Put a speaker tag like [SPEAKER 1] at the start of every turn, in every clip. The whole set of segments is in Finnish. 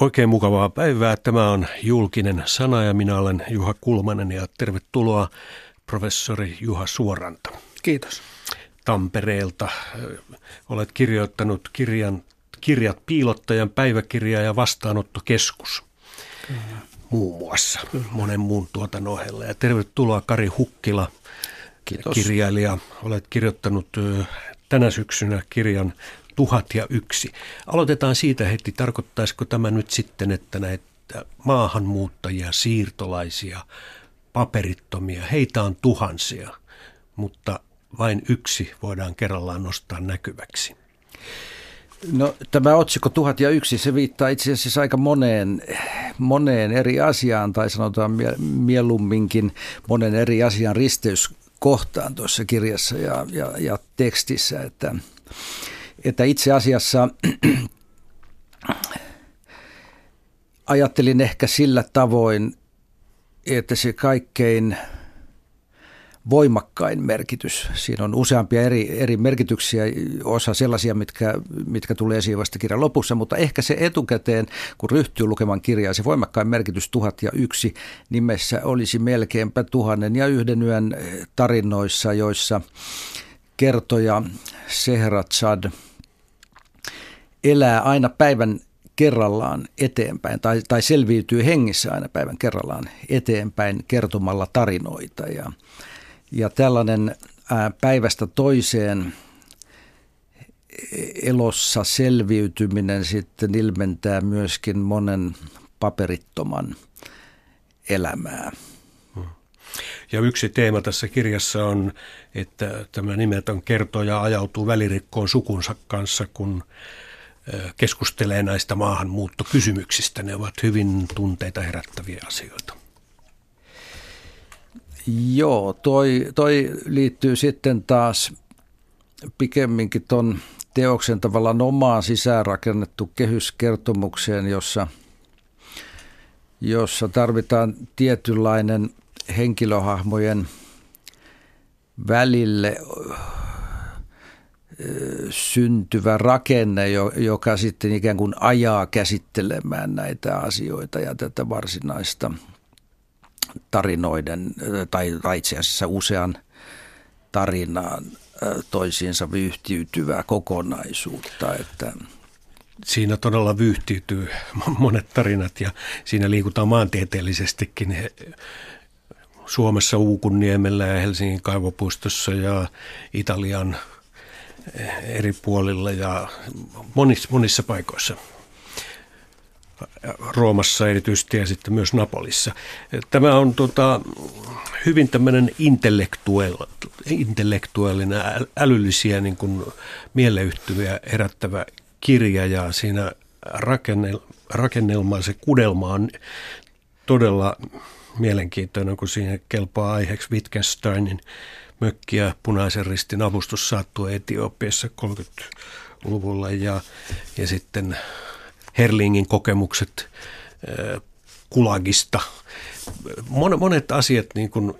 [SPEAKER 1] Oikein mukavaa päivää. Tämä on julkinen sana ja minä olen Juha Kulmanen ja tervetuloa professori Juha Suoranta.
[SPEAKER 2] Kiitos.
[SPEAKER 1] Tampereelta. Olet kirjoittanut kirjan, kirjat Piilottajan päiväkirja ja vastaanottokeskus. Kyllä. Muun muassa Kyllä. monen muun tuotan ohella. Ja tervetuloa Kari Hukkila, Kiitos. kirjailija. Olet kirjoittanut tänä syksynä kirjan tuhat ja yksi. Aloitetaan siitä heti, tarkoittaisiko tämä nyt sitten, että näitä maahanmuuttajia, siirtolaisia, paperittomia, heitä on tuhansia, mutta vain yksi voidaan kerrallaan nostaa näkyväksi.
[SPEAKER 2] No tämä otsikko tuhat ja yksi, se viittaa itse asiassa aika moneen, moneen eri asiaan, tai sanotaan mieluumminkin monen eri asian risteyskohtaan tuossa kirjassa ja, ja, ja tekstissä, että että itse asiassa ajattelin ehkä sillä tavoin, että se kaikkein voimakkain merkitys. Siinä on useampia eri, eri merkityksiä, osa sellaisia, mitkä, mitkä tulee esiin vasta kirjan lopussa, mutta ehkä se etukäteen, kun ryhtyy lukemaan kirjaa, se voimakkain merkitys tuhat ja yksi nimessä olisi melkeinpä tuhannen ja yhden yön tarinoissa, joissa kertoja Sehratsad – elää aina päivän kerrallaan eteenpäin tai, tai selviytyy hengissä aina päivän kerrallaan eteenpäin kertomalla tarinoita. Ja, ja tällainen ää, päivästä toiseen elossa selviytyminen sitten ilmentää myöskin monen paperittoman elämää.
[SPEAKER 1] Ja yksi teema tässä kirjassa on, että tämä nimetön kertoja ajautuu välirikkoon sukunsa kanssa, kun keskustelee näistä maahanmuuttokysymyksistä. Ne ovat hyvin tunteita herättäviä asioita.
[SPEAKER 2] Joo, toi, toi liittyy sitten taas pikemminkin tuon teoksen tavallaan omaan sisäänrakennettu kehyskertomukseen, jossa, jossa tarvitaan tietynlainen henkilöhahmojen välille syntyvä rakenne, joka sitten ikään kuin ajaa käsittelemään näitä asioita ja tätä varsinaista tarinoiden, tai, tai itse asiassa usean tarinaan toisiinsa vyyhtiytyvää kokonaisuutta. Että
[SPEAKER 1] Siinä todella vyyhtiytyy monet tarinat ja siinä liikutaan maantieteellisestikin Suomessa Uukunniemellä ja Helsingin kaivopuistossa ja Italian eri puolilla ja monissa, monissa paikoissa. Roomassa erityisesti ja sitten myös Napolissa. Tämä on tota, hyvin tämmöinen intellektuaal, intellektuaalinen, älyllisiä niin kuin mieleyhtyviä herättävä kirja ja siinä rakennel, rakennelma, se kudelma on todella mielenkiintoinen, kun siihen kelpaa aiheeksi Wittgensteinin mökkiä punaisen ristin avustus saattui Etiopiassa 30-luvulla ja, ja sitten Herlingin kokemukset Kulagista. Monet asiat niin kuin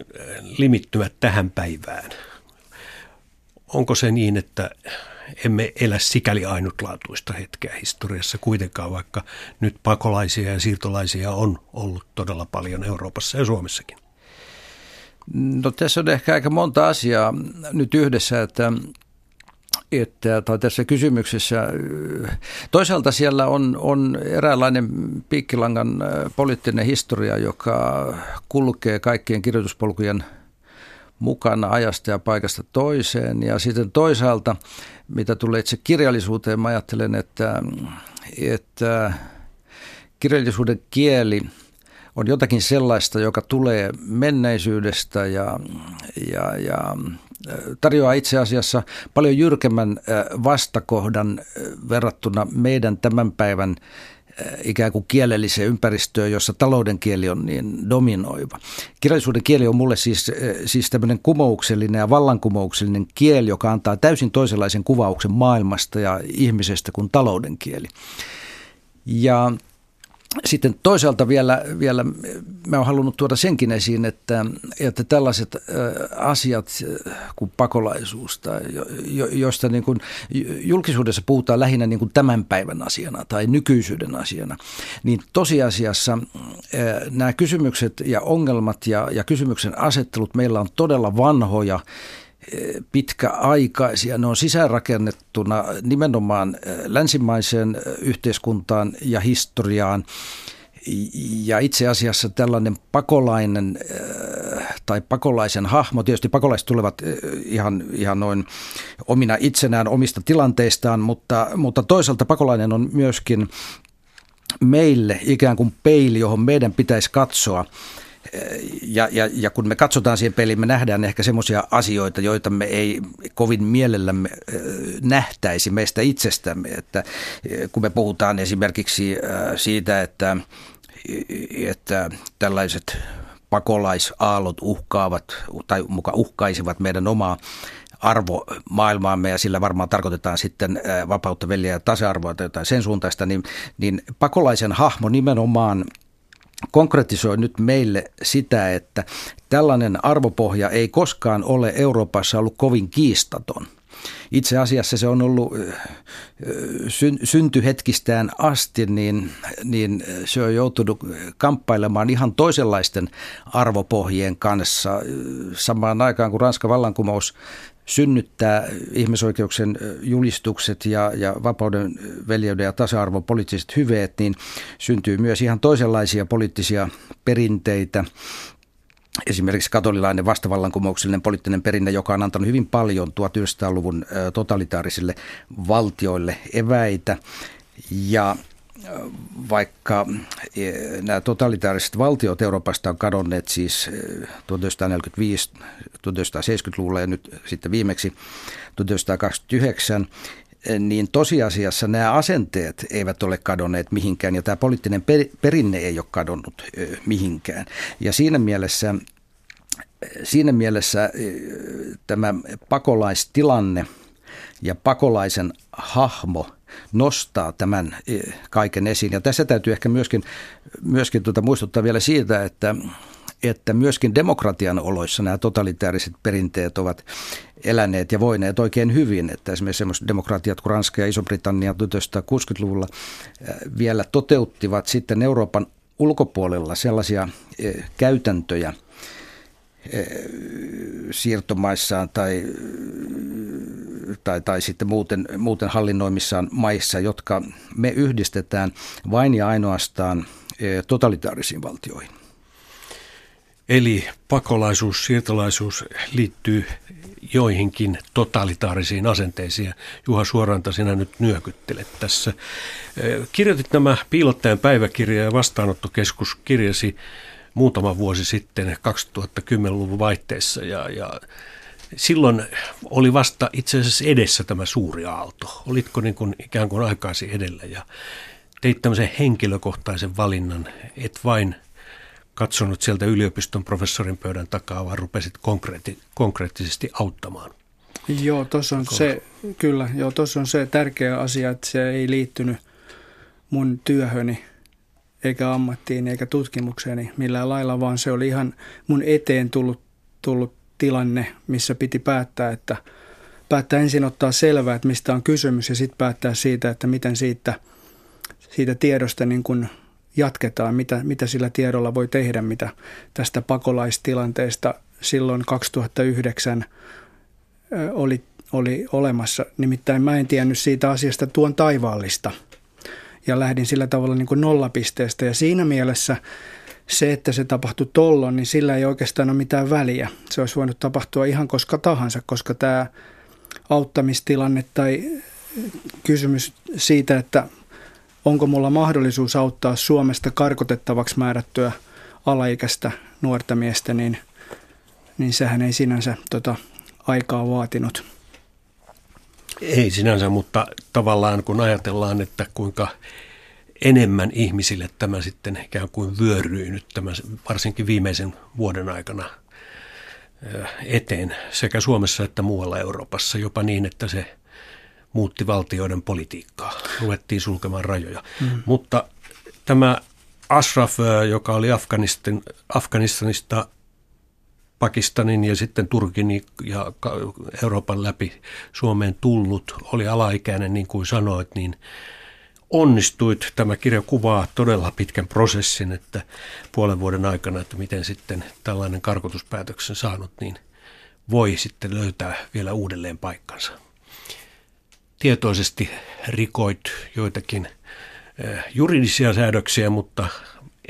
[SPEAKER 1] limittyvät tähän päivään. Onko se niin, että emme elä sikäli ainutlaatuista hetkeä historiassa kuitenkaan, vaikka nyt pakolaisia ja siirtolaisia on ollut todella paljon Euroopassa ja Suomessakin?
[SPEAKER 2] No tässä on ehkä aika monta asiaa nyt yhdessä, että että, tai tässä kysymyksessä, toisaalta siellä on, on eräänlainen piikkilangan poliittinen historia, joka kulkee kaikkien kirjoituspolkujen mukana ajasta ja paikasta toiseen. Ja sitten toisaalta, mitä tulee itse kirjallisuuteen, mä ajattelen, että, että kirjallisuuden kieli – on jotakin sellaista, joka tulee menneisyydestä ja, ja, ja tarjoaa itse asiassa paljon jyrkemmän vastakohdan verrattuna meidän tämän päivän ikään kuin kielelliseen ympäristöön, jossa talouden kieli on niin dominoiva. Kirjallisuuden kieli on mulle siis, siis tämmöinen kumouksellinen ja vallankumouksellinen kieli, joka antaa täysin toisenlaisen kuvauksen maailmasta ja ihmisestä kuin talouden kieli. Ja sitten toisaalta vielä, vielä mä olen halunnut tuoda senkin esiin, että, että tällaiset asiat kuin pakolaisuus, tai jo, joista niin kuin julkisuudessa puhutaan lähinnä niin kuin tämän päivän asiana tai nykyisyyden asiana, niin tosiasiassa nämä kysymykset ja ongelmat ja, ja kysymyksen asettelut meillä on todella vanhoja pitkäaikaisia. Ne on sisäänrakennettuna nimenomaan länsimaiseen yhteiskuntaan ja historiaan. Ja itse asiassa tällainen pakolainen tai pakolaisen hahmo, tietysti pakolaiset tulevat ihan, ihan noin omina itsenään omista tilanteistaan, mutta, mutta toisaalta pakolainen on myöskin meille ikään kuin peili, johon meidän pitäisi katsoa – ja, ja, ja kun me katsotaan siihen peliin, me nähdään ehkä semmoisia asioita, joita me ei kovin mielellämme nähtäisi meistä itsestämme. Että kun me puhutaan esimerkiksi siitä, että, että tällaiset pakolaisaallot uhkaavat tai muka uhkaisivat meidän omaa arvomaailmaamme ja sillä varmaan tarkoitetaan sitten vapautta, veljeä ja tasa-arvoa tai jotain sen suuntaista, niin, niin pakolaisen hahmo nimenomaan – konkretisoi nyt meille sitä, että tällainen arvopohja ei koskaan ole Euroopassa ollut kovin kiistaton. Itse asiassa se on ollut syntyhetkistään asti, niin, niin se on joutunut kamppailemaan ihan toisenlaisten arvopohjien kanssa. Samaan aikaan kun Ranskan vallankumous synnyttää ihmisoikeuksien julistukset ja, ja vapauden, veljeyden ja tasa-arvon poliittiset hyveet, niin syntyy myös ihan toisenlaisia poliittisia perinteitä. Esimerkiksi katolilainen vastavallankumouksellinen poliittinen perinne, joka on antanut hyvin paljon 1900-luvun totalitaarisille valtioille eväitä. Ja vaikka e, nämä totalitaariset valtiot Euroopasta on kadonneet siis 1945-1970-luvulla ja nyt sitten viimeksi 1929, niin tosiasiassa nämä asenteet eivät ole kadonneet mihinkään ja tämä poliittinen perinne ei ole kadonnut mihinkään. Ja siinä mielessä, siinä mielessä tämä pakolaistilanne ja pakolaisen hahmo – nostaa tämän e, kaiken esiin. Ja tässä täytyy ehkä myöskin, myöskin tuota muistuttaa vielä siitä, että että myöskin demokratian oloissa nämä totalitaariset perinteet ovat eläneet ja voineet oikein hyvin. Että esimerkiksi sellaiset demokratiat kuin Ranska ja Iso-Britannia 1960-luvulla vielä toteuttivat sitten Euroopan ulkopuolella sellaisia e, käytäntöjä – siirtomaissaan tai, tai, tai sitten muuten, muuten hallinnoimissaan maissa, jotka me yhdistetään vain ja ainoastaan e, totalitaarisiin valtioihin.
[SPEAKER 1] Eli pakolaisuus, siirtolaisuus liittyy joihinkin totalitaarisiin asenteisiin. Juha Suoranta, sinä nyt nyökyttelet tässä. E, kirjoitit nämä piilottajan päiväkirja ja vastaanottokeskus kirjasi muutama vuosi sitten 2010-luvun vaihteessa ja, ja silloin oli vasta itse asiassa edessä tämä suuri aalto. Olitko niin kuin ikään kuin aikaisi edellä ja teit tämmöisen henkilökohtaisen valinnan, et vain katsonut sieltä yliopiston professorin pöydän takaa, vaan rupesit konkreetti, konkreettisesti auttamaan.
[SPEAKER 3] Joo, tuossa on se, kyllä, joo, tuossa on se tärkeä asia, että se ei liittynyt mun työhöni eikä ammattiin eikä tutkimukseeni millään lailla, vaan se oli ihan mun eteen tullut, tullut tilanne, missä piti päättää, että päättää ensin ottaa selvää, että mistä on kysymys ja sitten päättää siitä, että miten siitä, siitä tiedosta niin kun jatketaan, mitä, mitä sillä tiedolla voi tehdä, mitä tästä pakolaistilanteesta silloin 2009 oli, oli olemassa. Nimittäin mä en tiennyt siitä asiasta tuon taivaallista – ja lähdin sillä tavalla niin kuin nollapisteestä. Ja siinä mielessä se, että se tapahtui tollon, niin sillä ei oikeastaan ole mitään väliä. Se olisi voinut tapahtua ihan koska tahansa, koska tämä auttamistilanne tai kysymys siitä, että onko mulla mahdollisuus auttaa Suomesta karkotettavaksi määrättyä alaikäistä nuorta miestä, niin, niin sehän ei sinänsä tota, aikaa vaatinut.
[SPEAKER 1] Ei sinänsä, mutta tavallaan kun ajatellaan, että kuinka enemmän ihmisille tämä sitten ikään kuin vyöryy nyt tämä varsinkin viimeisen vuoden aikana eteen sekä Suomessa että muualla Euroopassa, jopa niin, että se muutti valtioiden politiikkaa, ruvettiin sulkemaan rajoja. Mm. Mutta tämä Ashraf, joka oli Afganistan, Afganistanista Pakistanin ja sitten Turkin ja Euroopan läpi Suomeen tullut, oli alaikäinen niin kuin sanoit, niin onnistuit. Tämä kirja kuvaa todella pitkän prosessin, että puolen vuoden aikana, että miten sitten tällainen karkotuspäätöksen saanut, niin voi sitten löytää vielä uudelleen paikkansa. Tietoisesti rikoit joitakin eh, juridisia säädöksiä, mutta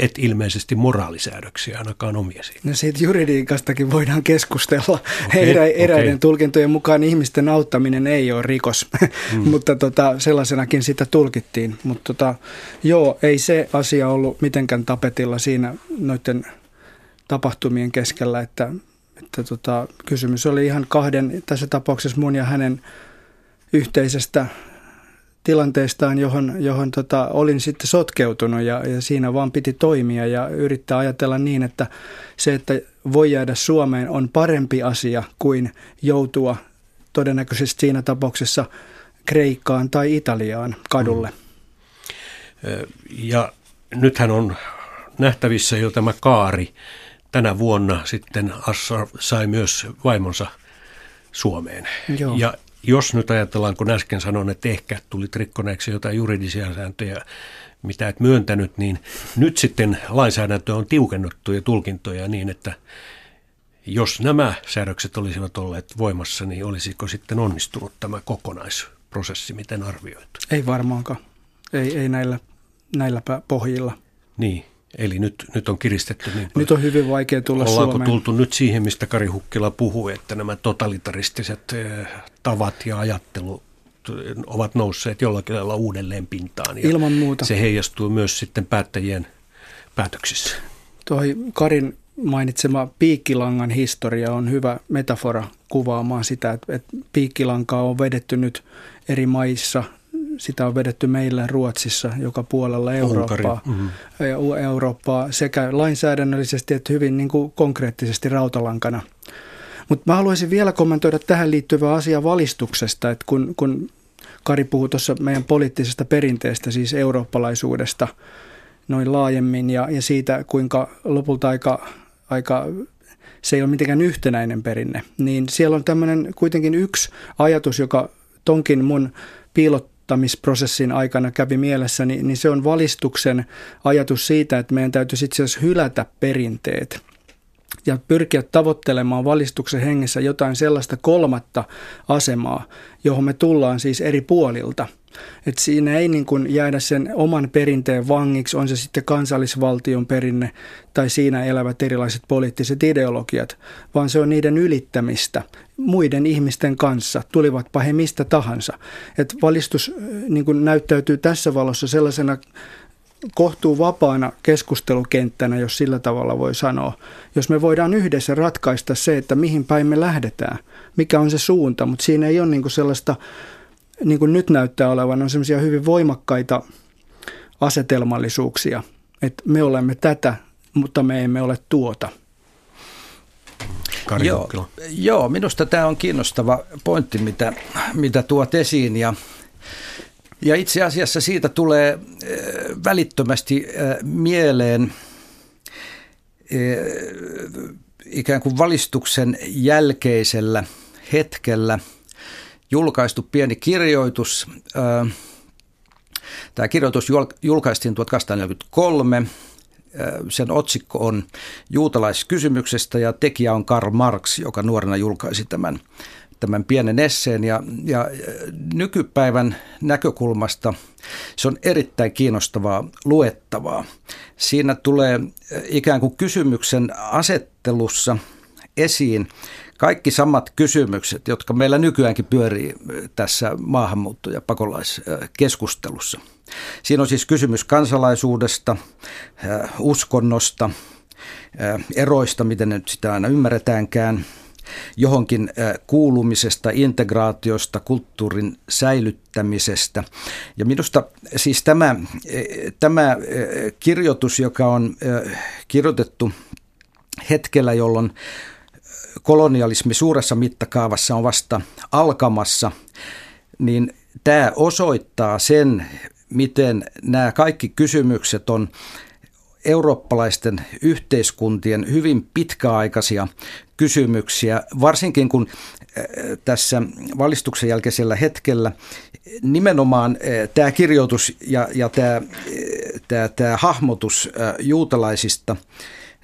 [SPEAKER 1] et ilmeisesti moraalisäädöksiä ainakaan omia siitä.
[SPEAKER 3] No siitä juridiikastakin voidaan keskustella. Okay, Erä, eräiden okay. tulkintojen mukaan ihmisten auttaminen ei ole rikos, mm. mutta tota, sellaisenakin sitä tulkittiin. Mutta tota, joo, ei se asia ollut mitenkään tapetilla siinä noiden tapahtumien keskellä, että, että tota, kysymys oli ihan kahden, tässä tapauksessa mun ja hänen yhteisestä tilanteestaan, johon, johon tota, olin sitten sotkeutunut ja, ja siinä vaan piti toimia ja yrittää ajatella niin, että se, että voi jäädä Suomeen on parempi asia kuin joutua todennäköisesti siinä tapauksessa Kreikkaan tai Italiaan kadulle.
[SPEAKER 1] Mm. Ja nythän on nähtävissä jo tämä kaari. Tänä vuonna sitten Assar sai myös vaimonsa Suomeen. Joo. Ja jos nyt ajatellaan, kun äsken sanoin, että ehkä tulit rikkoneeksi jotain juridisia sääntöjä, mitä et myöntänyt, niin nyt sitten lainsäädäntö on tiukennettu ja tulkintoja niin, että jos nämä säädökset olisivat olleet voimassa, niin olisiko sitten onnistunut tämä kokonaisprosessi, miten arvioit?
[SPEAKER 3] Ei varmaankaan. Ei, ei näillä, näillä pohjilla.
[SPEAKER 1] Niin. Eli nyt, nyt on kiristetty niin
[SPEAKER 3] Nyt on hyvin vaikea tulla
[SPEAKER 1] Ollaanko
[SPEAKER 3] Suomeen.
[SPEAKER 1] tultu nyt siihen, mistä Kari Hukkila puhui, että nämä totalitaristiset eh, tavat ja ajattelu ovat nousseet jollakin lailla uudelleen pintaan.
[SPEAKER 3] Ja Ilman muuta.
[SPEAKER 1] Se heijastuu myös sitten päättäjien päätöksissä.
[SPEAKER 3] Toi Karin mainitsema piikkilangan historia on hyvä metafora kuvaamaan sitä, että piikkilankaa on vedetty nyt eri maissa sitä on vedetty meillä Ruotsissa joka puolella Eurooppaa, mm-hmm. Eurooppaa sekä lainsäädännöllisesti että hyvin niin kuin konkreettisesti rautalankana. Mutta mä haluaisin vielä kommentoida tähän liittyvää asiaa valistuksesta, että kun, kun Kari puhui tuossa meidän poliittisesta perinteestä, siis eurooppalaisuudesta noin laajemmin ja, ja siitä, kuinka lopulta aika, aika se ei ole mitenkään yhtenäinen perinne, niin siellä on tämmöinen kuitenkin yksi ajatus, joka tonkin mun piilot kirjoittamisprosessin aikana kävi mielessä, niin, niin se on valistuksen ajatus siitä, että meidän täytyisi itse asiassa hylätä perinteet ja pyrkiä tavoittelemaan valistuksen hengessä jotain sellaista kolmatta asemaa, johon me tullaan siis eri puolilta. Et siinä ei niin kuin jäädä sen oman perinteen vangiksi, on se sitten kansallisvaltion perinne tai siinä elävät erilaiset poliittiset ideologiat, vaan se on niiden ylittämistä muiden ihmisten kanssa, tulivatpa he mistä tahansa. Et valistus niin kuin näyttäytyy tässä valossa sellaisena kohtuu vapaana keskustelukenttänä, jos sillä tavalla voi sanoa. Jos me voidaan yhdessä ratkaista se, että mihin päin me lähdetään, mikä on se suunta, mutta siinä ei ole niin kuin sellaista, niin kuin nyt näyttää olevan, on sellaisia hyvin voimakkaita asetelmallisuuksia, että me olemme tätä, mutta me emme ole tuota.
[SPEAKER 2] joo, joo, minusta tämä on kiinnostava pointti, mitä, mitä tuot esiin ja ja itse asiassa siitä tulee eh, välittömästi eh, mieleen eh, ikään kuin valistuksen jälkeisellä hetkellä julkaistu pieni kirjoitus. Tämä kirjoitus julkaistiin 1843. Sen otsikko on juutalaiskysymyksestä ja tekijä on Karl Marx, joka nuorena julkaisi tämän tämän pienen esseen ja, ja nykypäivän näkökulmasta se on erittäin kiinnostavaa luettavaa. Siinä tulee ikään kuin kysymyksen asettelussa esiin kaikki samat kysymykset, jotka meillä nykyäänkin pyörii tässä maahanmuutto- ja pakolaiskeskustelussa. Siinä on siis kysymys kansalaisuudesta, uskonnosta, eroista, miten nyt sitä aina ymmärretäänkään – johonkin kuulumisesta, integraatiosta, kulttuurin säilyttämisestä. Ja minusta siis tämä, tämä kirjoitus, joka on kirjoitettu hetkellä, jolloin kolonialismi suuressa mittakaavassa on vasta alkamassa, niin tämä osoittaa sen, miten nämä kaikki kysymykset on eurooppalaisten yhteiskuntien hyvin pitkäaikaisia kysymyksiä, varsinkin kun tässä valistuksen jälkeisellä hetkellä nimenomaan tämä kirjoitus ja, ja tämä, tämä, tämä hahmotus juutalaisista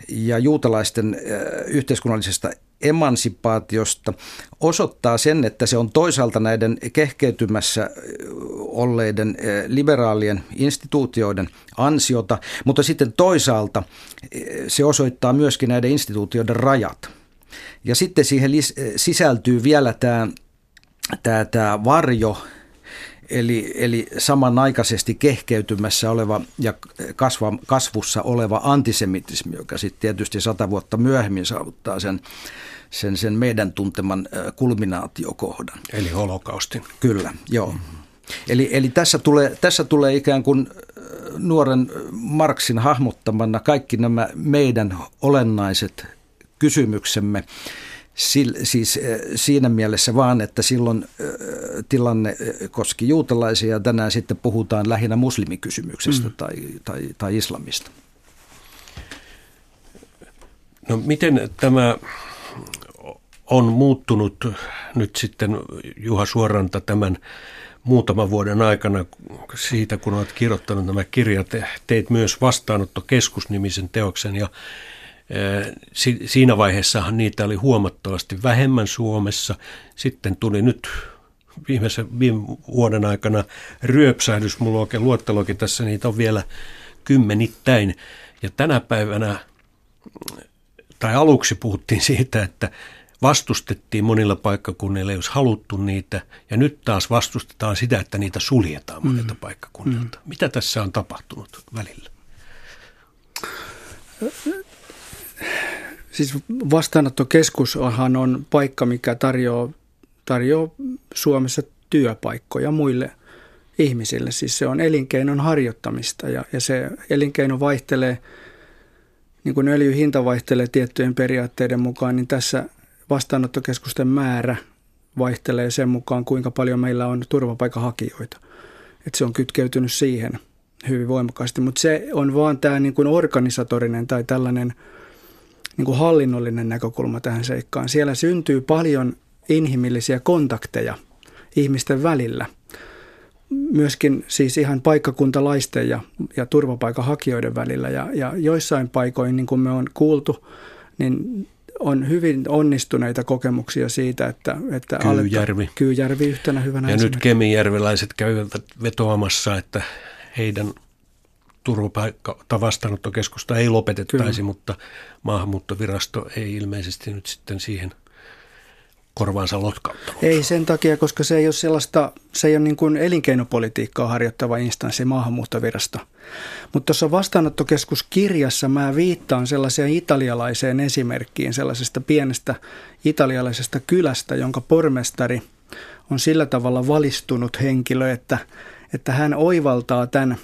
[SPEAKER 2] ja juutalaisten yhteiskunnallisesta emansipaatiosta osoittaa sen, että se on toisaalta näiden kehkeytymässä olleiden liberaalien instituutioiden ansiota, mutta sitten toisaalta se osoittaa myöskin näiden instituutioiden rajat. Ja sitten siihen sisältyy vielä tämä, tämä, tämä varjo, eli, eli samanaikaisesti kehkeytymässä oleva ja kasva, kasvussa oleva antisemitismi, joka sitten tietysti sata vuotta myöhemmin saavuttaa sen, sen, sen meidän tunteman kulminaatiokohdan.
[SPEAKER 1] Eli holokaustin.
[SPEAKER 2] Kyllä, joo. Mm-hmm. Eli, eli tässä, tulee, tässä tulee ikään kuin nuoren Marksin hahmottamana kaikki nämä meidän olennaiset kysymyksemme siis eh, siinä mielessä vaan, että silloin eh, tilanne eh, koski juutalaisia ja tänään sitten puhutaan lähinnä muslimikysymyksestä mm. tai, tai, tai islamista.
[SPEAKER 1] No miten tämä on muuttunut nyt sitten Juha Suoranta tämän muutaman vuoden aikana siitä, kun olet kirjoittanut nämä kirjat, teit myös vastaanottokeskusnimisen teoksen ja Siinä vaiheessahan niitä oli huomattavasti vähemmän Suomessa. Sitten tuli nyt viimeisen viime vuoden aikana ryöpsähdys, mulla on oikein luettelokin tässä, niitä on vielä kymmenittäin. Ja tänä päivänä, tai aluksi puhuttiin siitä, että vastustettiin monilla paikkakunnilla, jos haluttu niitä, ja nyt taas vastustetaan sitä, että niitä suljetaan monilta mm. paikkakunnilta. Mm. Mitä tässä on tapahtunut välillä?
[SPEAKER 3] Siis vastaanottokeskushan on paikka, mikä tarjoaa, tarjoaa Suomessa työpaikkoja muille ihmisille. Siis se on elinkeinon harjoittamista ja, ja se elinkeino vaihtelee, niin kuin öljyhinta vaihtelee tiettyjen periaatteiden mukaan, niin tässä vastaanottokeskusten määrä vaihtelee sen mukaan, kuinka paljon meillä on turvapaikanhakijoita. Että se on kytkeytynyt siihen hyvin voimakkaasti, mutta se on vaan tämä niin organisatorinen tai tällainen – niin kuin hallinnollinen näkökulma tähän seikkaan. Siellä syntyy paljon inhimillisiä kontakteja ihmisten välillä. Myöskin siis ihan paikkakuntalaisten ja, ja turvapaikanhakijoiden välillä. Ja, ja joissain paikoin, niin kuin me on kuultu, niin on hyvin onnistuneita kokemuksia siitä, että, että
[SPEAKER 1] Kyyjärvi.
[SPEAKER 3] Aletta, Kyyjärvi yhtenä hyvänä
[SPEAKER 1] Ja nyt kemijärveläiset käyvät vetoamassa, että heidän turvapaikka- tai vastaanottokeskusta ei lopetettaisi, Kyllä. mutta maahanmuuttovirasto ei ilmeisesti nyt sitten siihen korvaansa lotkauttanut.
[SPEAKER 3] Ei sen takia, koska se ei ole sellaista, se ei ole niin kuin elinkeinopolitiikkaa harjoittava instanssi maahanmuuttovirasto. Mutta tuossa vastaanottokeskuskirjassa mä viittaan sellaiseen italialaiseen esimerkkiin sellaisesta pienestä italialaisesta kylästä, jonka pormestari on sillä tavalla valistunut henkilö, että, että hän oivaltaa tämän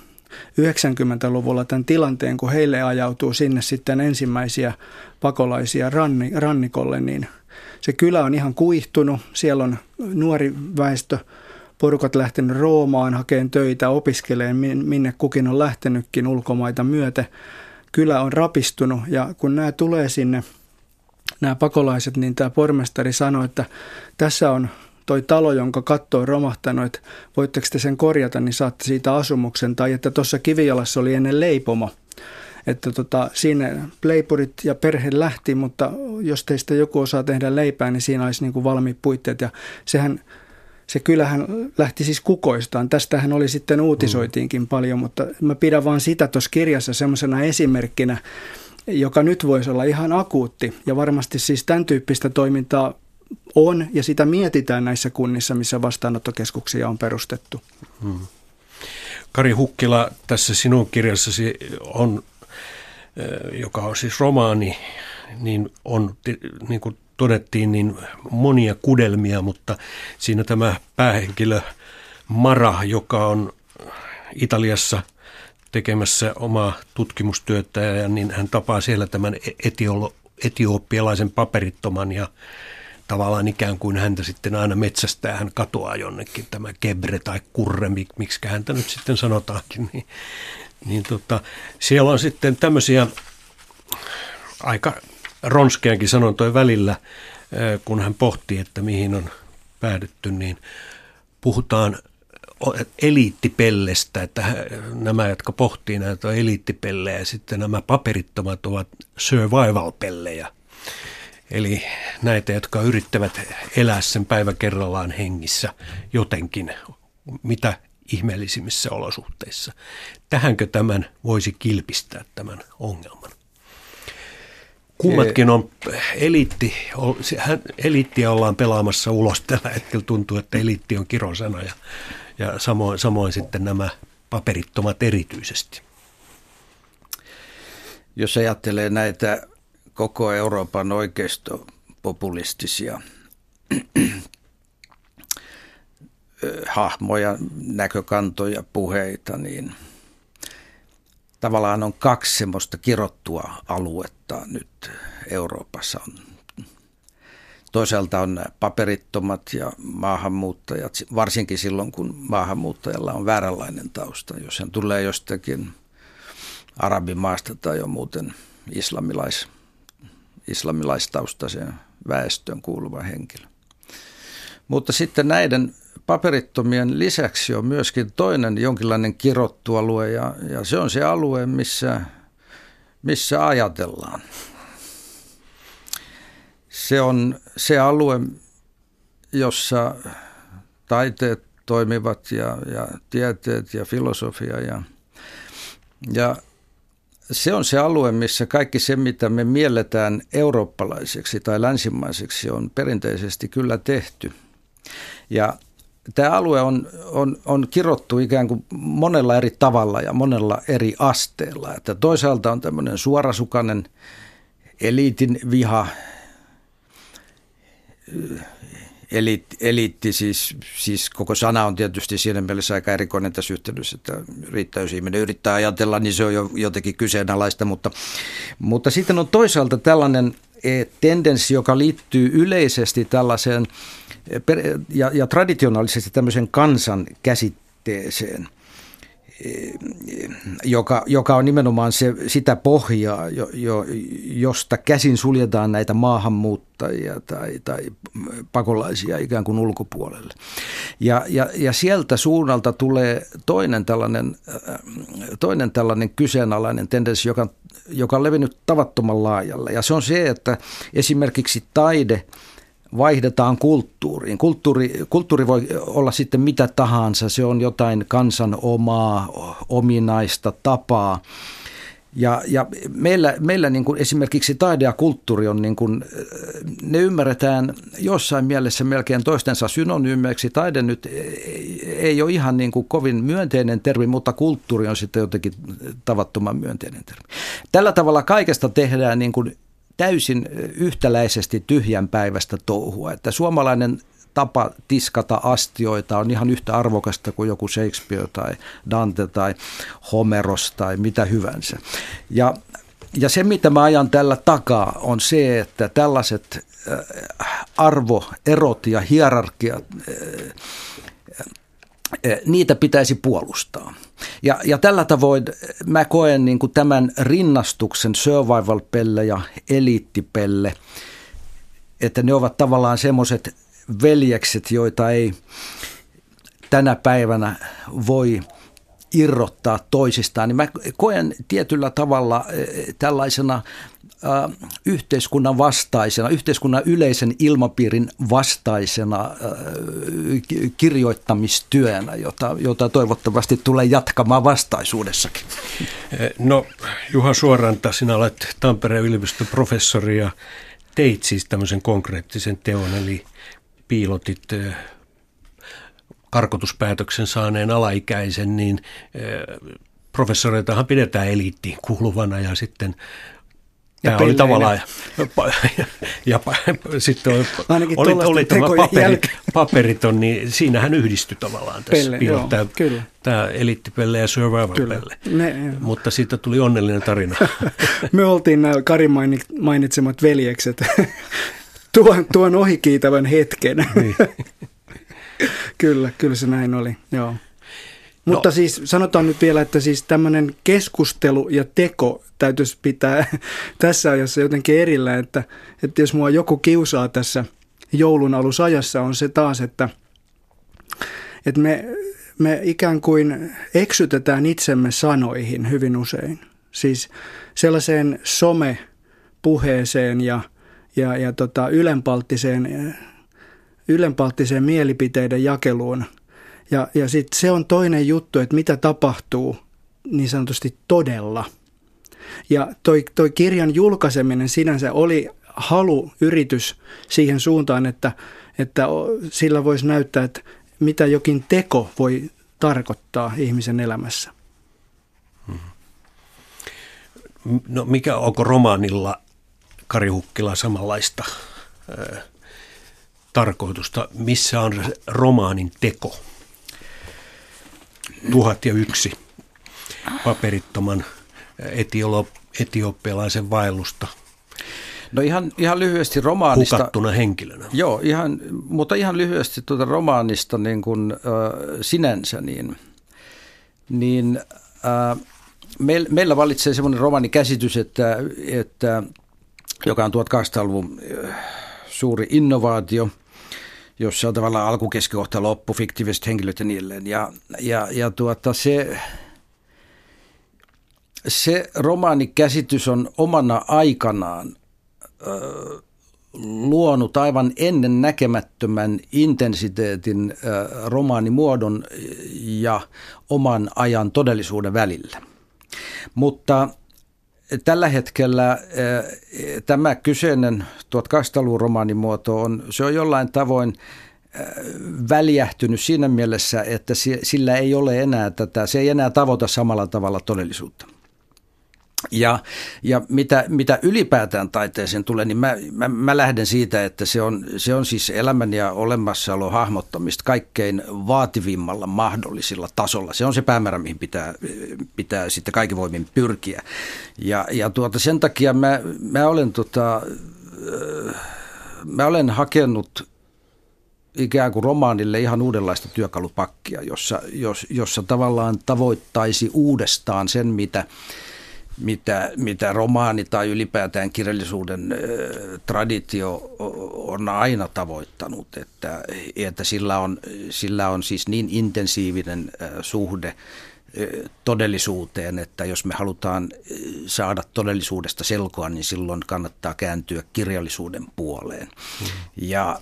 [SPEAKER 3] 90-luvulla tämän tilanteen, kun heille ajautuu sinne sitten ensimmäisiä pakolaisia ranni, rannikolle, niin se kylä on ihan kuihtunut. Siellä on nuori väestö, porukat lähtenyt Roomaan hakeen töitä, opiskeleen, minne kukin on lähtenytkin ulkomaita myöten. Kylä on rapistunut ja kun nämä tulee sinne, nämä pakolaiset, niin tämä pormestari sanoi, että tässä on toi talo, jonka katto on romahtanut, että voitteko te sen korjata, niin saatte siitä asumuksen. Tai että tuossa kivijalassa oli ennen leipomo. Että tota, sinne leipurit ja perhe lähti, mutta jos teistä joku osaa tehdä leipää, niin siinä olisi niin kuin valmiit puitteet. Ja sehän, se kyllähän lähti siis kukoistaan. Tästähän oli sitten uutisoitiinkin paljon, mutta mä pidän vaan sitä tuossa kirjassa semmoisena esimerkkinä, joka nyt voisi olla ihan akuutti. Ja varmasti siis tämän tyyppistä toimintaa on ja sitä mietitään näissä kunnissa, missä vastaanottokeskuksia on perustettu. Hmm.
[SPEAKER 1] Kari Hukkila, tässä sinun kirjassasi on, eh, joka on siis romaani, niin on, niin kuin todettiin, niin monia kudelmia, mutta siinä tämä päähenkilö Mara, joka on Italiassa tekemässä omaa tutkimustyötä, ja niin hän tapaa siellä tämän etiolo, etiopialaisen paperittoman ja tavallaan ikään kuin häntä sitten aina metsästää, hän katoaa jonnekin, tämä kebre tai kurre, miksi häntä nyt sitten sanotaankin, niin niin tota, siellä on sitten tämmöisiä aika ronskeankin sanontoja välillä, kun hän pohtii, että mihin on päädytty, niin puhutaan eliittipellestä, että nämä, jotka pohtii näitä eliittipellejä, ja sitten nämä paperittomat ovat survival-pellejä. Eli näitä, jotka yrittävät elää sen päivä kerrallaan hengissä jotenkin, mitä ihmeellisimmissä olosuhteissa. Tähänkö tämän voisi kilpistää tämän ongelman? Kummatkin on eliitti, eliittiä ollaan pelaamassa ulos tällä hetkellä. Tuntuu, että eliitti on kirosana ja, ja samoin, samoin sitten nämä paperittomat erityisesti.
[SPEAKER 2] Jos ajattelee näitä koko Euroopan oikeistopopulistisia hahmoja, näkökantoja, puheita, niin tavallaan on kaksi semmoista kirottua aluetta nyt Euroopassa. On Toisaalta on paperittomat ja maahanmuuttajat, varsinkin silloin kun maahanmuuttajalla on vääränlainen tausta. Jos hän tulee jostakin arabimaasta tai jo muuten islamilais, islamilaistaustaseen väestön kuuluva henkilö. Mutta sitten näiden paperittomien lisäksi on myöskin toinen jonkinlainen kirottu alue ja, ja se on se alue, missä, missä ajatellaan. Se on se alue, jossa taiteet toimivat ja, ja tieteet ja filosofia ja, ja se on se alue, missä kaikki se, mitä me mielletään eurooppalaiseksi tai länsimaiseksi, on perinteisesti kyllä tehty. Ja tämä alue on, on, on kirottu ikään kuin monella eri tavalla ja monella eri asteella. Että toisaalta on tämmöinen suorasukainen eliitin viha, eliitti, eliitti siis, siis koko sana on tietysti siinä mielessä aika erikoinen tässä yhteydessä, että riittää, jos ihminen yrittää ajatella, niin se on jo jotenkin kyseenalaista, mutta, mutta sitten on toisaalta tällainen e, tendenssi, joka liittyy yleisesti tällaiseen e, ja, ja traditionaalisesti tämmöisen kansan käsitteeseen – joka, joka on nimenomaan se, sitä pohjaa, jo, jo, josta käsin suljetaan näitä maahanmuuttajia tai, tai pakolaisia ikään kuin ulkopuolelle. Ja, ja, ja sieltä suunnalta tulee toinen tällainen, toinen tällainen kyseenalainen tendenssi, joka, joka on levinnyt tavattoman laajalle. Ja se on se, että esimerkiksi taide – vaihdetaan kulttuuriin. Kulttuuri, kulttuuri voi olla sitten mitä tahansa, se on jotain kansan omaa, ominaista tapaa. Ja, ja meillä, meillä niin kuin esimerkiksi taide ja kulttuuri on, niin kuin, ne ymmärretään jossain mielessä melkein toistensa synonyymeiksi. Taide nyt ei, ei ole ihan niin kuin kovin myönteinen termi, mutta kulttuuri on sitten jotenkin tavattoman myönteinen termi. Tällä tavalla kaikesta tehdään niin kuin täysin yhtäläisesti tyhjän päivästä touhua. Että suomalainen tapa tiskata astioita on ihan yhtä arvokasta kuin joku Shakespeare tai Dante tai Homeros tai mitä hyvänsä. Ja, ja se, mitä mä ajan tällä takaa, on se, että tällaiset arvoerot ja hierarkiat niitä pitäisi puolustaa. Ja, ja tällä tavoin mä koen niin kuin tämän rinnastuksen survival-pelle ja eliittipelle, että ne ovat tavallaan semmoiset veljekset, joita ei tänä päivänä voi irrottaa toisistaan, niin mä koen tietyllä tavalla eh, tällaisena yhteiskunnan vastaisena, yhteiskunnan yleisen ilmapiirin vastaisena kirjoittamistyönä, jota, jota toivottavasti tulee jatkamaan vastaisuudessakin.
[SPEAKER 1] No Juha Suoranta, sinä olet Tampereen yliopiston professori ja teit siis tämmöisen konkreettisen teon, eli piilotit karkotuspäätöksen saaneen alaikäisen, niin professoreitahan pidetään eliittiin kuuluvana ja sitten Tämä oli tavallaan, ja, ja, ja sitten oli, oli, oli tämä paperi, paperiton, niin siinähän yhdistyi tavallaan tässä Pelle, joo, tämä, kyllä. tämä eliittipelle ja survival-pelle. Mutta siitä tuli onnellinen tarina.
[SPEAKER 3] Me oltiin nämä Karin mainitsemat veljekset tuon, tuon ohikiitävän hetken. Niin. kyllä, kyllä se näin oli, joo. Mutta no. siis sanotaan nyt vielä, että siis tämmöinen keskustelu ja teko täytyisi pitää tässä ajassa jotenkin erillä, että, että jos mua joku kiusaa tässä joulun alusajassa on se taas, että, että me, me ikään kuin eksytetään itsemme sanoihin hyvin usein. Siis sellaiseen some-puheeseen ja, ja, ja tota ylenpalttiseen, ylenpalttiseen mielipiteiden jakeluun – ja, ja sitten se on toinen juttu, että mitä tapahtuu niin sanotusti todella. Ja toi, toi kirjan julkaiseminen sinänsä oli halu, yritys siihen suuntaan, että, että sillä voisi näyttää, että mitä jokin teko voi tarkoittaa ihmisen elämässä. Hmm.
[SPEAKER 1] No mikä, onko romaanilla Kari Hukkila samanlaista tarkoitusta? Missä on romaanin teko? tuhat ja yksi paperittoman etiolo, etiopialaisen vaellusta.
[SPEAKER 2] No ihan, ihan lyhyesti romaanista.
[SPEAKER 1] Hukattuna henkilönä.
[SPEAKER 2] Joo, ihan, mutta ihan lyhyesti tuota romaanista niin kuin, äh, sinänsä, niin, niin äh, meil, meillä valitsee semmoinen romaanikäsitys, että, että, joka on 1800-luvun äh, suuri innovaatio – jossa on tavallaan alku, keskikohta, loppu, fiktiiviset henkilöt ja edelleen. Ja, ja, ja tuota, se, se romaanikäsitys on omana aikanaan ö, luonut aivan ennen näkemättömän intensiteetin ö, romaanimuodon ja oman ajan todellisuuden välillä. Mutta tällä hetkellä eh, tämä kyseinen 1800-luvun romaanimuoto on, se on jollain tavoin eh, väljähtynyt siinä mielessä, että sillä ei ole enää tätä, se ei enää tavoita samalla tavalla todellisuutta. Ja, ja mitä, mitä ylipäätään taiteeseen tulee, niin mä, mä, mä lähden siitä, että se on, se on siis elämän ja olemassaolo hahmottamista kaikkein vaativimmalla mahdollisilla tasolla. Se on se päämäärä, mihin pitää, pitää sitten kaikki voimin pyrkiä. Ja, ja tuota, sen takia mä, mä, olen, tota, mä olen hakenut ikään kuin romaanille ihan uudenlaista työkalupakkia, jossa, jos, jossa tavallaan tavoittaisi uudestaan sen, mitä – mitä, mitä romaani tai ylipäätään kirjallisuuden traditio on aina tavoittanut, että, että sillä, on, sillä on siis niin intensiivinen suhde todellisuuteen, että jos me halutaan saada todellisuudesta selkoa, niin silloin kannattaa kääntyä kirjallisuuden puoleen. Mm. Ja,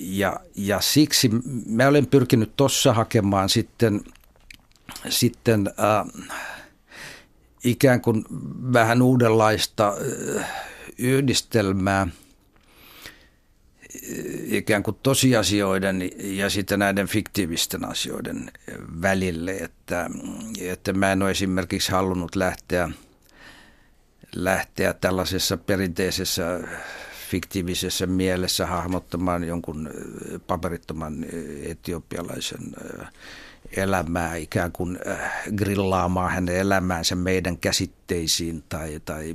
[SPEAKER 2] ja, ja siksi mä olen pyrkinyt tuossa hakemaan sitten, sitten äh, ikään kuin vähän uudenlaista yhdistelmää ikään kuin tosiasioiden ja sitten näiden fiktiivisten asioiden välille, että, että mä en ole esimerkiksi halunnut lähteä, lähteä tällaisessa perinteisessä fiktiivisessä mielessä hahmottamaan jonkun paperittoman etiopialaisen elämää, ikään kuin äh, grillaamaan hänen elämäänsä meidän käsitteisiin tai, tai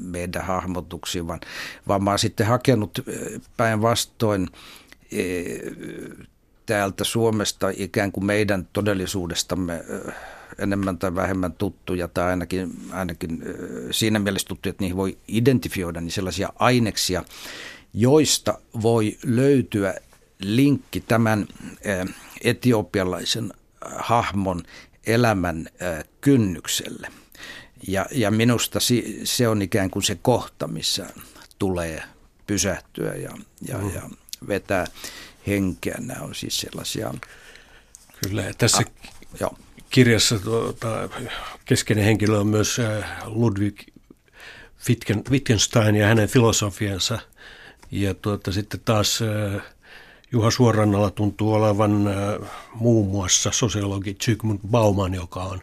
[SPEAKER 2] meidän hahmotuksiin, vaan, vaan mä oon sitten hakenut äh, päinvastoin äh, täältä Suomesta ikään kuin meidän todellisuudestamme enemmän tai vähemmän tuttuja tai ainakin, ainakin siinä mielessä tuttuja, että niihin voi identifioida niin sellaisia aineksia, joista voi löytyä linkki tämän etiopialaisen äh, hahmon elämän äh, kynnykselle. Ja, ja minusta se on ikään kuin se kohta, missä tulee pysähtyä ja, ja, mm. ja vetää henkeä. Nämä on siis sellaisia...
[SPEAKER 1] Kyllä, ja tässä ah, jo. kirjassa tuota, keskeinen henkilö on myös äh, Ludwig Wittgenstein ja hänen filosofiansa. Ja tuota, sitten taas Juha Suorannalla tuntuu olevan äh, muun muassa sosiologi Zygmunt Bauman, joka on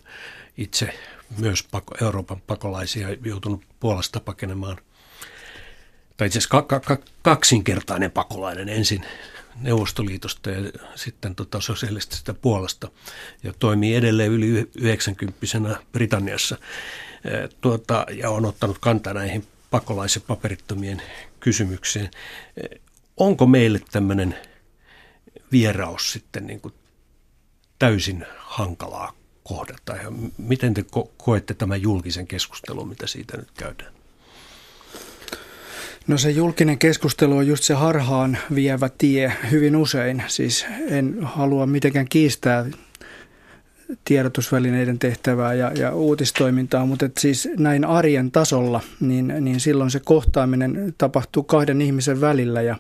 [SPEAKER 1] itse myös Euroopan pakolaisia joutunut Puolasta pakenemaan. Tai itse asiassa ka- ka- kaksinkertainen pakolainen ensin Neuvostoliitosta ja sitten tota sosialistisesta Puolasta ja toimii edelleen yli 90 Britanniassa äh, tuota, ja on ottanut kantaa näihin pakolais- ja paperittomien kysymyksiin. Äh, onko meille tämmöinen vieraus sitten niin kuin täysin hankalaa kohdata. Ja miten te ko- koette tämän julkisen keskustelun, mitä siitä nyt käydään?
[SPEAKER 3] No se julkinen keskustelu on just se harhaan vievä tie hyvin usein. Siis en halua mitenkään kiistää tiedotusvälineiden tehtävää ja, ja uutistoimintaa, mutta et siis näin arjen tasolla, niin, niin silloin se kohtaaminen tapahtuu kahden ihmisen välillä ja,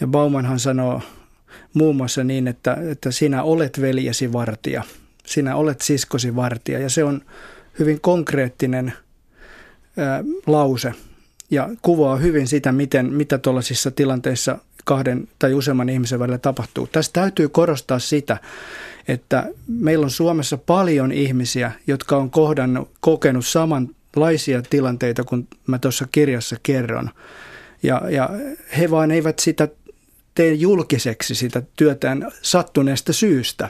[SPEAKER 3] ja Baumanhan sanoo muun muassa niin, että, että sinä olet veljesi vartija, sinä olet siskosi vartija ja se on hyvin konkreettinen ää, lause ja kuvaa hyvin sitä, miten, mitä tuollaisissa tilanteissa kahden tai useamman ihmisen välillä tapahtuu. Tässä täytyy korostaa sitä, että meillä on Suomessa paljon ihmisiä, jotka on kohdannut, kokenut samanlaisia tilanteita kuin mä tuossa kirjassa kerron. Ja, ja he vaan eivät sitä tee julkiseksi sitä työtään sattuneesta syystä.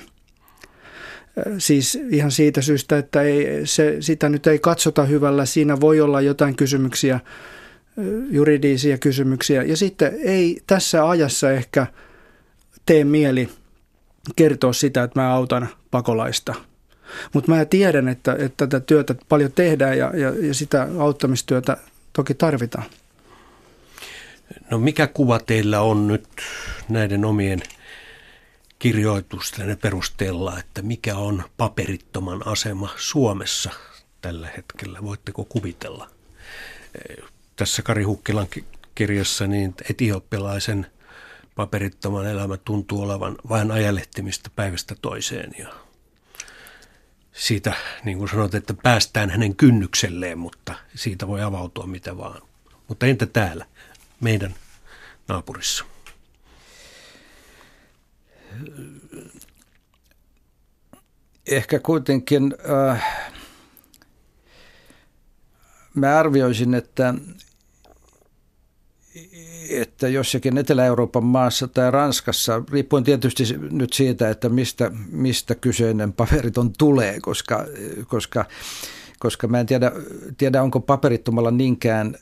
[SPEAKER 3] Siis ihan siitä syystä, että ei, se, sitä nyt ei katsota hyvällä. Siinä voi olla jotain kysymyksiä, juridisia kysymyksiä. Ja sitten ei tässä ajassa ehkä tee mieli – kertoa sitä, että mä autan pakolaista. Mutta mä tiedän, että, että tätä työtä paljon tehdään ja, ja, ja sitä auttamistyötä toki tarvitaan.
[SPEAKER 1] No mikä kuva teillä on nyt näiden omien kirjoitusten perusteella, että mikä on paperittoman asema Suomessa tällä hetkellä? Voitteko kuvitella? Tässä Kari Hukkilan kirjassa niin etiopialaisen – paperittoman elämä tuntuu olevan vain ajalehtimistä päivästä toiseen ja siitä, niin kuin sanot, että päästään hänen kynnykselleen, mutta siitä voi avautua mitä vaan. Mutta entä täällä, meidän naapurissa?
[SPEAKER 2] Ehkä kuitenkin äh, mä arvioisin, että että jossakin Etelä-Euroopan maassa tai Ranskassa, riippuen tietysti nyt siitä, että mistä, mistä kyseinen paperiton tulee, koska, koska, koska mä en tiedä, tiedä onko paperittomalla niinkään,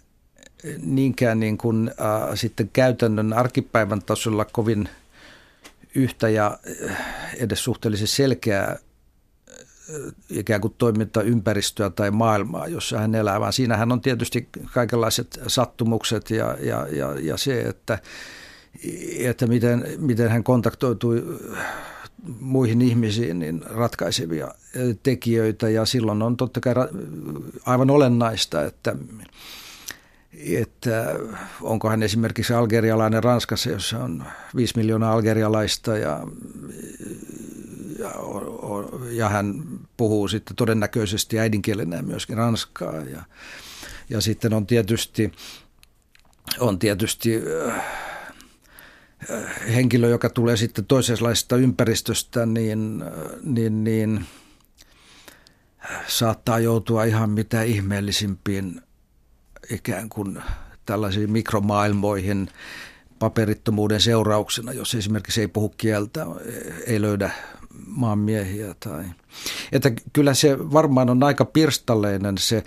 [SPEAKER 2] niinkään niin kuin, äh, sitten käytännön arkipäivän tasolla kovin yhtä ja edes suhteellisen selkeää ikään kuin toimintaympäristöä tai maailmaa, jossa hän elää, vaan siinähän on tietysti kaikenlaiset sattumukset ja, ja, ja, ja se, että, että miten, miten hän kontaktoitui muihin ihmisiin, niin ratkaisevia tekijöitä. Ja silloin on totta kai aivan olennaista, että, että onko hän esimerkiksi algerialainen Ranskassa, jossa on 5 miljoonaa algerialaista ja ja, ja hän puhuu sitten todennäköisesti äidinkielenä myöskin ranskaa ja, ja sitten on tietysti, on tietysti äh, henkilö, joka tulee sitten toisenlaisesta ympäristöstä, niin, niin, niin saattaa joutua ihan mitä ihmeellisimpiin ikään kuin tällaisiin mikromaailmoihin paperittomuuden seurauksena, jos esimerkiksi ei puhu kieltä, ei löydä maanmiehiä. Tai, että kyllä se varmaan on aika pirstaleinen se,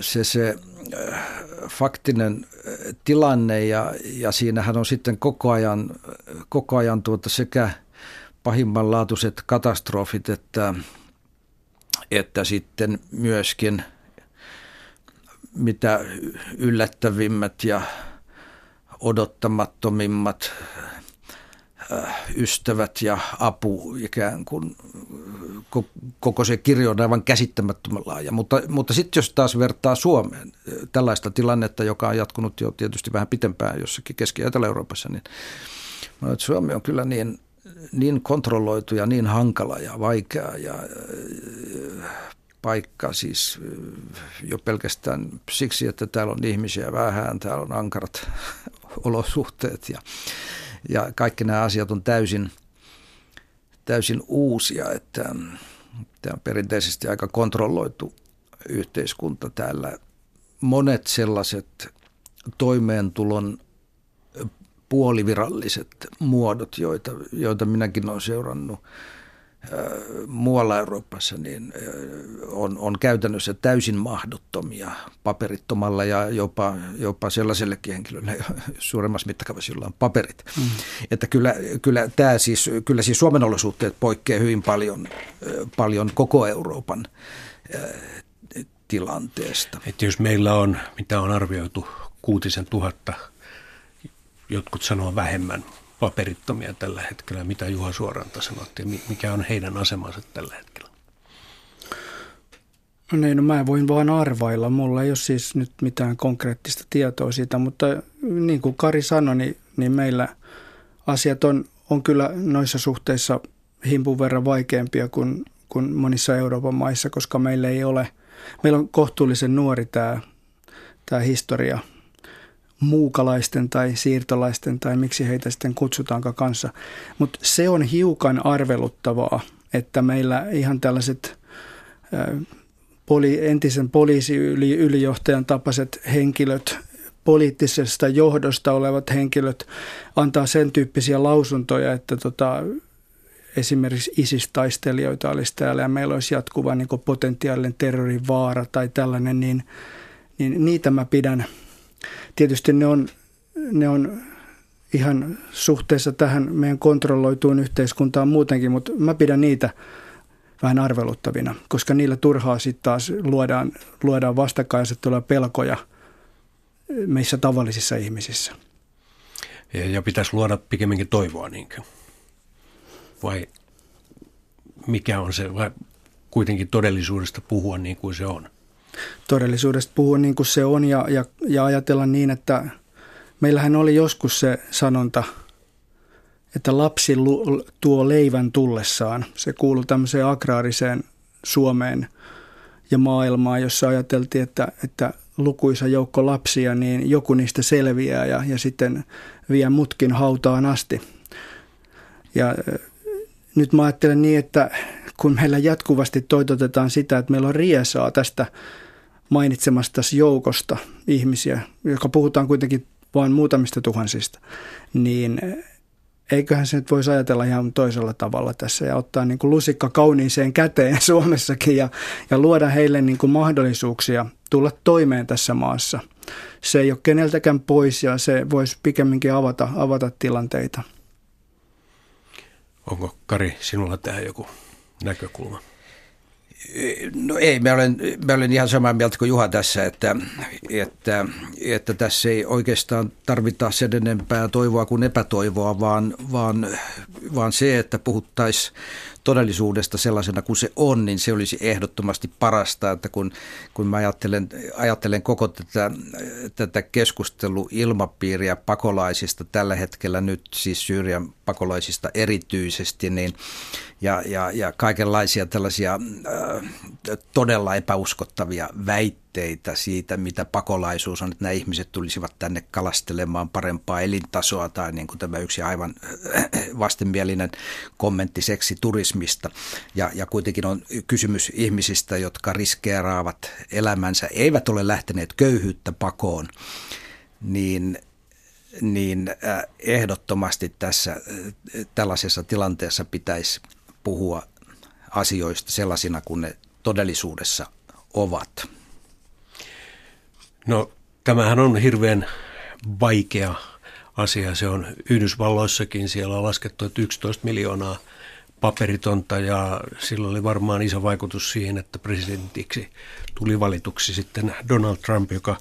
[SPEAKER 2] se, se faktinen tilanne ja, ja siinähän on sitten koko ajan, koko ajan tuota sekä pahimmanlaatuiset katastrofit että, että sitten myöskin mitä yllättävimmät ja odottamattomimmat Äh, ystävät ja apu ikään kuin koko se kirjo on aivan käsittämättömän laaja. Mutta, mutta sitten jos taas vertaa Suomeen äh, tällaista tilannetta, joka on jatkunut jo tietysti vähän pitempään jossakin Keski- ja Etelä-Euroopassa, niin että Suomi on kyllä niin, niin kontrolloitu ja niin hankala ja vaikea ja äh, paikka siis jo pelkästään siksi, että täällä on ihmisiä vähän, täällä on ankarat olosuhteet ja ja kaikki nämä asiat on täysin, täysin uusia, että tämä on perinteisesti aika kontrolloitu yhteiskunta täällä. Monet sellaiset toimeentulon puoliviralliset muodot, joita, joita minäkin olen seurannut muualla Euroopassa niin on, on käytännössä täysin mahdottomia paperittomalla ja jopa, jopa sellaisellekin henkilölle suuremmassa mittakaavassa, jolla on paperit. Mm. Että kyllä, kyllä, tämä siis, kyllä siis Suomen olosuhteet poikkeaa hyvin paljon, paljon koko Euroopan tilanteesta.
[SPEAKER 1] Että jos meillä on, mitä on arvioitu, kuutisen tuhatta, jotkut sanoo vähemmän paperittomia tällä hetkellä. Mitä Juha Suoranta sanotti, mikä on heidän asemansa tällä hetkellä?
[SPEAKER 3] No niin, no mä voin vaan arvailla. Mulla ei ole siis nyt mitään konkreettista tietoa siitä, mutta niin kuin Kari sanoi, niin, niin meillä asiat on, on kyllä noissa suhteissa himpun verran vaikeampia kuin, kuin monissa Euroopan maissa, koska meillä ei ole, meillä on kohtuullisen nuori tämä, tämä historia – muukalaisten tai siirtolaisten tai miksi heitä sitten kutsutaankaan kanssa. Mutta se on hiukan arveluttavaa, että meillä ihan tällaiset poli, entisen poliisiylijohtajan tapaiset henkilöt, poliittisesta johdosta olevat henkilöt antaa sen tyyppisiä lausuntoja, että tota, esimerkiksi ISIS-taistelijoita olisi täällä ja meillä olisi jatkuva niin potentiaalinen terrorin vaara tai tällainen, niin, niin niitä mä pidän – Tietysti ne on, ne on ihan suhteessa tähän meidän kontrolloituun yhteiskuntaan muutenkin, mutta mä pidän niitä vähän arveluttavina, koska niillä turhaa sitten taas luodaan, luodaan vastakkainasettelua pelkoja meissä tavallisissa ihmisissä.
[SPEAKER 1] Ja, ja pitäisi luoda pikemminkin toivoa, niinkö? Vai mikä on se, vai kuitenkin todellisuudesta puhua niin kuin se on?
[SPEAKER 3] Todellisuudesta puhua niin kuin se on ja, ja, ja ajatella niin, että meillähän oli joskus se sanonta, että lapsi tuo leivän tullessaan. Se kuuluu tämmöiseen agraariseen Suomeen ja maailmaan, jossa ajateltiin, että, että lukuisa joukko lapsia, niin joku niistä selviää ja, ja sitten vie mutkin hautaan asti. Ja nyt mä ajattelen niin, että kun meillä jatkuvasti toitotetaan sitä, että meillä on riesaa tästä mainitsemasta joukosta ihmisiä, joka puhutaan kuitenkin vain muutamista tuhansista, niin eiköhän se nyt voisi ajatella ihan toisella tavalla tässä ja ottaa niin kuin lusikka kauniiseen käteen Suomessakin ja, ja luoda heille niin kuin mahdollisuuksia tulla toimeen tässä maassa. Se ei ole keneltäkään pois ja se voisi pikemminkin avata, avata tilanteita.
[SPEAKER 1] Onko Kari sinulla tähän joku näkökulma?
[SPEAKER 2] No ei, mä olen, mä olen ihan samaa mieltä kuin Juha tässä, että, että, että tässä ei oikeastaan tarvita sen enempää toivoa kuin epätoivoa, vaan, vaan, vaan se, että puhuttaisiin todellisuudesta sellaisena kuin se on, niin se olisi ehdottomasti parasta, että kun, kun mä ajattelen, ajattelen koko tätä, tätä keskusteluilmapiiriä pakolaisista tällä hetkellä nyt, siis Syyrian pakolaisista erityisesti, niin ja, ja, ja kaikenlaisia tällaisia äh, todella epäuskottavia väitteitä siitä, mitä pakolaisuus on, että nämä ihmiset tulisivat tänne kalastelemaan parempaa elintasoa tai niin kuin tämä yksi aivan äh, vastenmielinen kommentti seksiturismista. Ja, ja kuitenkin on kysymys ihmisistä, jotka riskeeraavat elämänsä, eivät ole lähteneet köyhyyttä pakoon, niin niin äh, ehdottomasti tässä tällaisessa tilanteessa pitäisi puhua asioista sellaisina kuin ne todellisuudessa ovat?
[SPEAKER 1] No tämähän on hirveän vaikea asia. Se on Yhdysvalloissakin, siellä on laskettu, että 11 miljoonaa paperitonta ja sillä oli varmaan iso vaikutus siihen, että presidentiksi tuli valituksi sitten Donald Trump, joka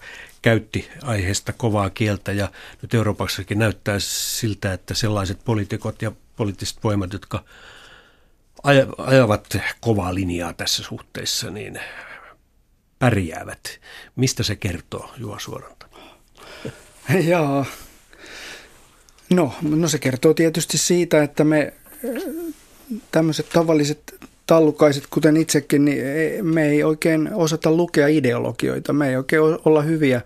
[SPEAKER 1] käytti aiheesta kovaa kieltä ja nyt Euroopassakin näyttää siltä, että sellaiset poliitikot ja poliittiset voimat, jotka ajavat kovaa linjaa tässä suhteessa, niin pärjäävät. Mistä se kertoo, Juha Suoranta?
[SPEAKER 3] Joo. No, no se kertoo tietysti siitä, että me tämmöiset tavalliset tallukaiset, kuten itsekin, niin me ei oikein osata lukea ideologioita. Me ei oikein olla hyviä,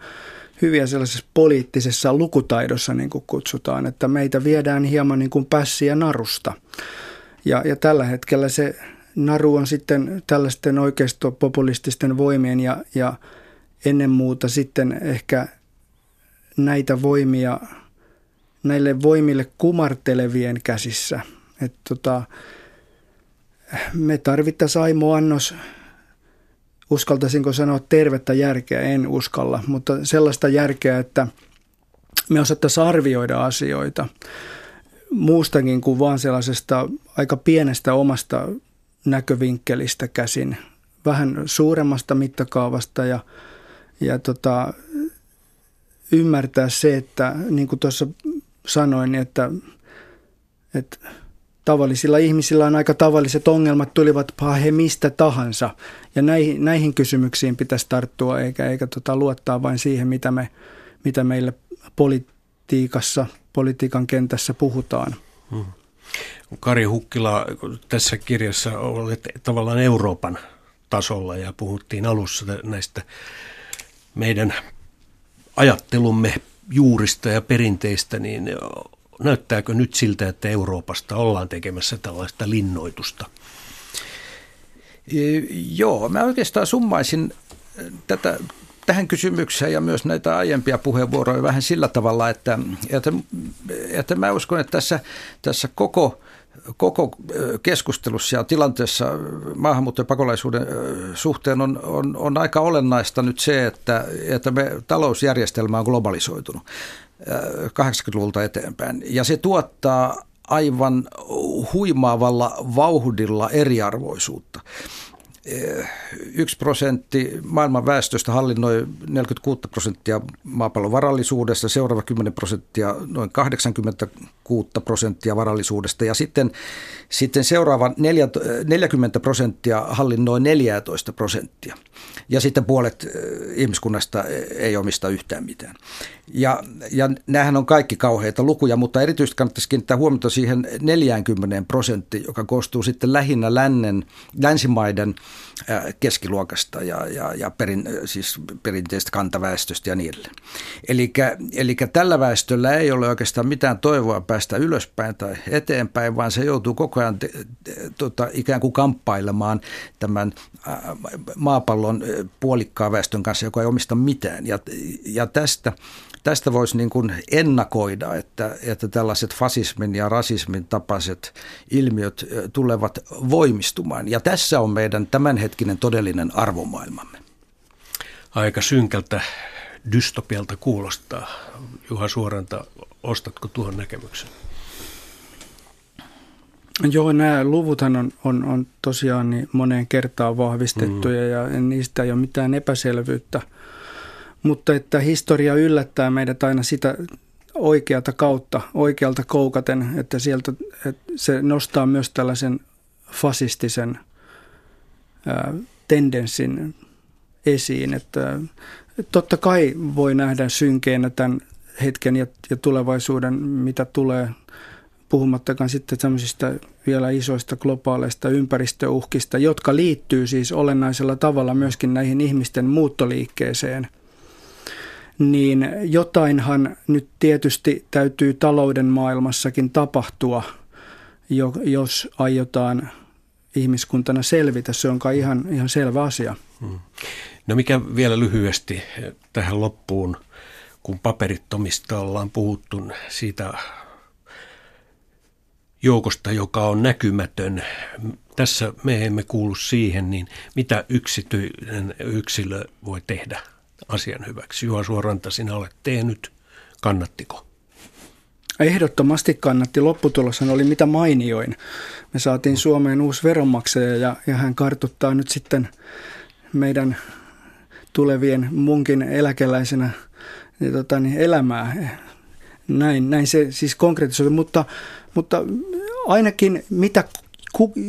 [SPEAKER 3] hyviä sellaisessa poliittisessa lukutaidossa, niin kuin kutsutaan, että meitä viedään hieman niin kuin pässiä narusta. Ja, ja tällä hetkellä se naru on sitten tällaisten oikeistopopulististen voimien ja, ja ennen muuta sitten ehkä näitä voimia, näille voimille kumartelevien käsissä. Et tota, me tarvittaisiin Aimo Annos, uskaltaisinko sanoa tervettä järkeä, en uskalla, mutta sellaista järkeä, että me osattaisiin arvioida asioita muustakin kuin vaan sellaisesta aika pienestä omasta näkövinkkelistä käsin, vähän suuremmasta mittakaavasta ja, ja tota, ymmärtää se, että niin kuin tuossa sanoin, että, että tavallisilla ihmisillä on aika tavalliset ongelmat, tulivat he mistä tahansa. Ja näihin, näihin kysymyksiin pitäisi tarttua, eikä, eikä tota luottaa vain siihen, mitä, me, mitä meille politiikassa, politiikan kentässä puhutaan. Hmm.
[SPEAKER 1] Kari Hukkila, tässä kirjassa olet tavallaan Euroopan tasolla ja puhuttiin alussa näistä meidän ajattelumme juurista ja perinteistä, niin näyttääkö nyt siltä, että Euroopasta ollaan tekemässä tällaista linnoitusta?
[SPEAKER 2] E, joo, mä oikeastaan summaisin tätä tähän kysymykseen ja myös näitä aiempia puheenvuoroja vähän sillä tavalla, että, että, että mä uskon, että tässä, tässä koko koko keskustelussa ja tilanteessa maahanmuutto- ja pakolaisuuden suhteen on, on, on aika olennaista nyt se, että, että me talousjärjestelmä on globalisoitunut 80-luvulta eteenpäin. Ja se tuottaa aivan huimaavalla vauhdilla eriarvoisuutta. Eh, yksi prosentti maailman väestöstä hallinnoi 46 prosenttia maapallon varallisuudesta, seuraava 10 prosenttia noin 86 prosenttia varallisuudesta ja sitten, sitten seuraava 40 prosenttia hallinnoi 14 prosenttia. Ja sitten puolet eh, ihmiskunnasta ei omista yhtään mitään. Ja, ja nämähän on kaikki kauheita lukuja, mutta erityisesti kannattaisi kiinnittää huomiota siihen 40 prosenttiin, joka koostuu sitten lähinnä lännen, länsimaiden keskiluokasta ja, ja, ja perin, siis perinteistä kantaväestöstä ja edelleen. Eli tällä väestöllä ei ole oikeastaan mitään toivoa päästä ylöspäin tai eteenpäin, vaan se joutuu koko ajan te, te, tota, ikään kuin kamppailemaan tämän maapallon puolikkaan väestön kanssa, joka ei omista mitään. Ja, ja tästä tästä voisi niin kuin ennakoida, että, että tällaiset fasismin ja rasismin tapaiset ilmiöt tulevat voimistumaan. Ja tässä on meidän tämänhetkinen todellinen arvomaailmamme.
[SPEAKER 1] Aika synkältä dystopialta kuulostaa. Juha Suoranta, ostatko tuon näkemyksen?
[SPEAKER 3] Joo, nämä luvuthan on, on, on tosiaan niin moneen kertaan vahvistettuja mm. ja niistä ei ole mitään epäselvyyttä – mutta että historia yllättää meidät aina sitä oikealta kautta, oikealta koukaten, että sieltä että se nostaa myös tällaisen fasistisen ää, tendenssin esiin, että totta kai voi nähdä synkeenä tämän hetken ja, ja tulevaisuuden, mitä tulee, puhumattakaan sitten tämmöisistä vielä isoista globaaleista ympäristöuhkista, jotka liittyy siis olennaisella tavalla myöskin näihin ihmisten muuttoliikkeeseen – niin jotainhan nyt tietysti täytyy talouden maailmassakin tapahtua, jos aiotaan ihmiskuntana selvitä. Se on kai ihan, ihan selvä asia. Hmm.
[SPEAKER 1] No mikä vielä lyhyesti tähän loppuun, kun paperittomista ollaan puhuttu siitä joukosta, joka on näkymätön. Tässä me emme kuulu siihen, niin mitä yksityinen yksilö voi tehdä asian hyväksi? Juha Suoranta, sinä olet tehnyt. Kannattiko?
[SPEAKER 3] Ehdottomasti kannatti. Lopputuloshan oli mitä mainioin. Me saatiin Suomeen uusi veronmaksaja ja, ja hän kartuttaa nyt sitten meidän tulevien munkin eläkeläisenä niin, tota, niin elämää. Näin, näin se siis konkretisoi, mutta, mutta ainakin mitä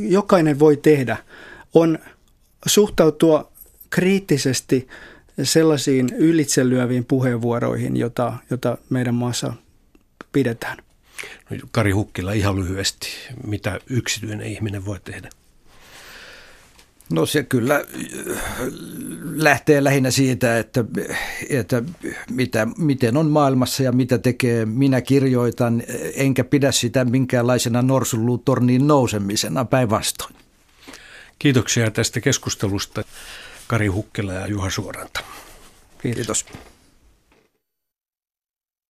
[SPEAKER 3] jokainen voi tehdä on suhtautua kriittisesti sellaisiin ylitselyäviin puheenvuoroihin, jota, jota meidän maassa pidetään.
[SPEAKER 1] No, Kari Hukkila ihan lyhyesti, mitä yksityinen ihminen voi tehdä?
[SPEAKER 2] No se kyllä äh, lähtee lähinnä siitä, että, että mitä, miten on maailmassa ja mitä tekee. Minä kirjoitan, enkä pidä sitä minkäänlaisena norsunluutorniin nousemisena päinvastoin.
[SPEAKER 1] Kiitoksia tästä keskustelusta. Kari Hukkila ja Juha Suoranta.
[SPEAKER 2] Kiitos. Kiitos.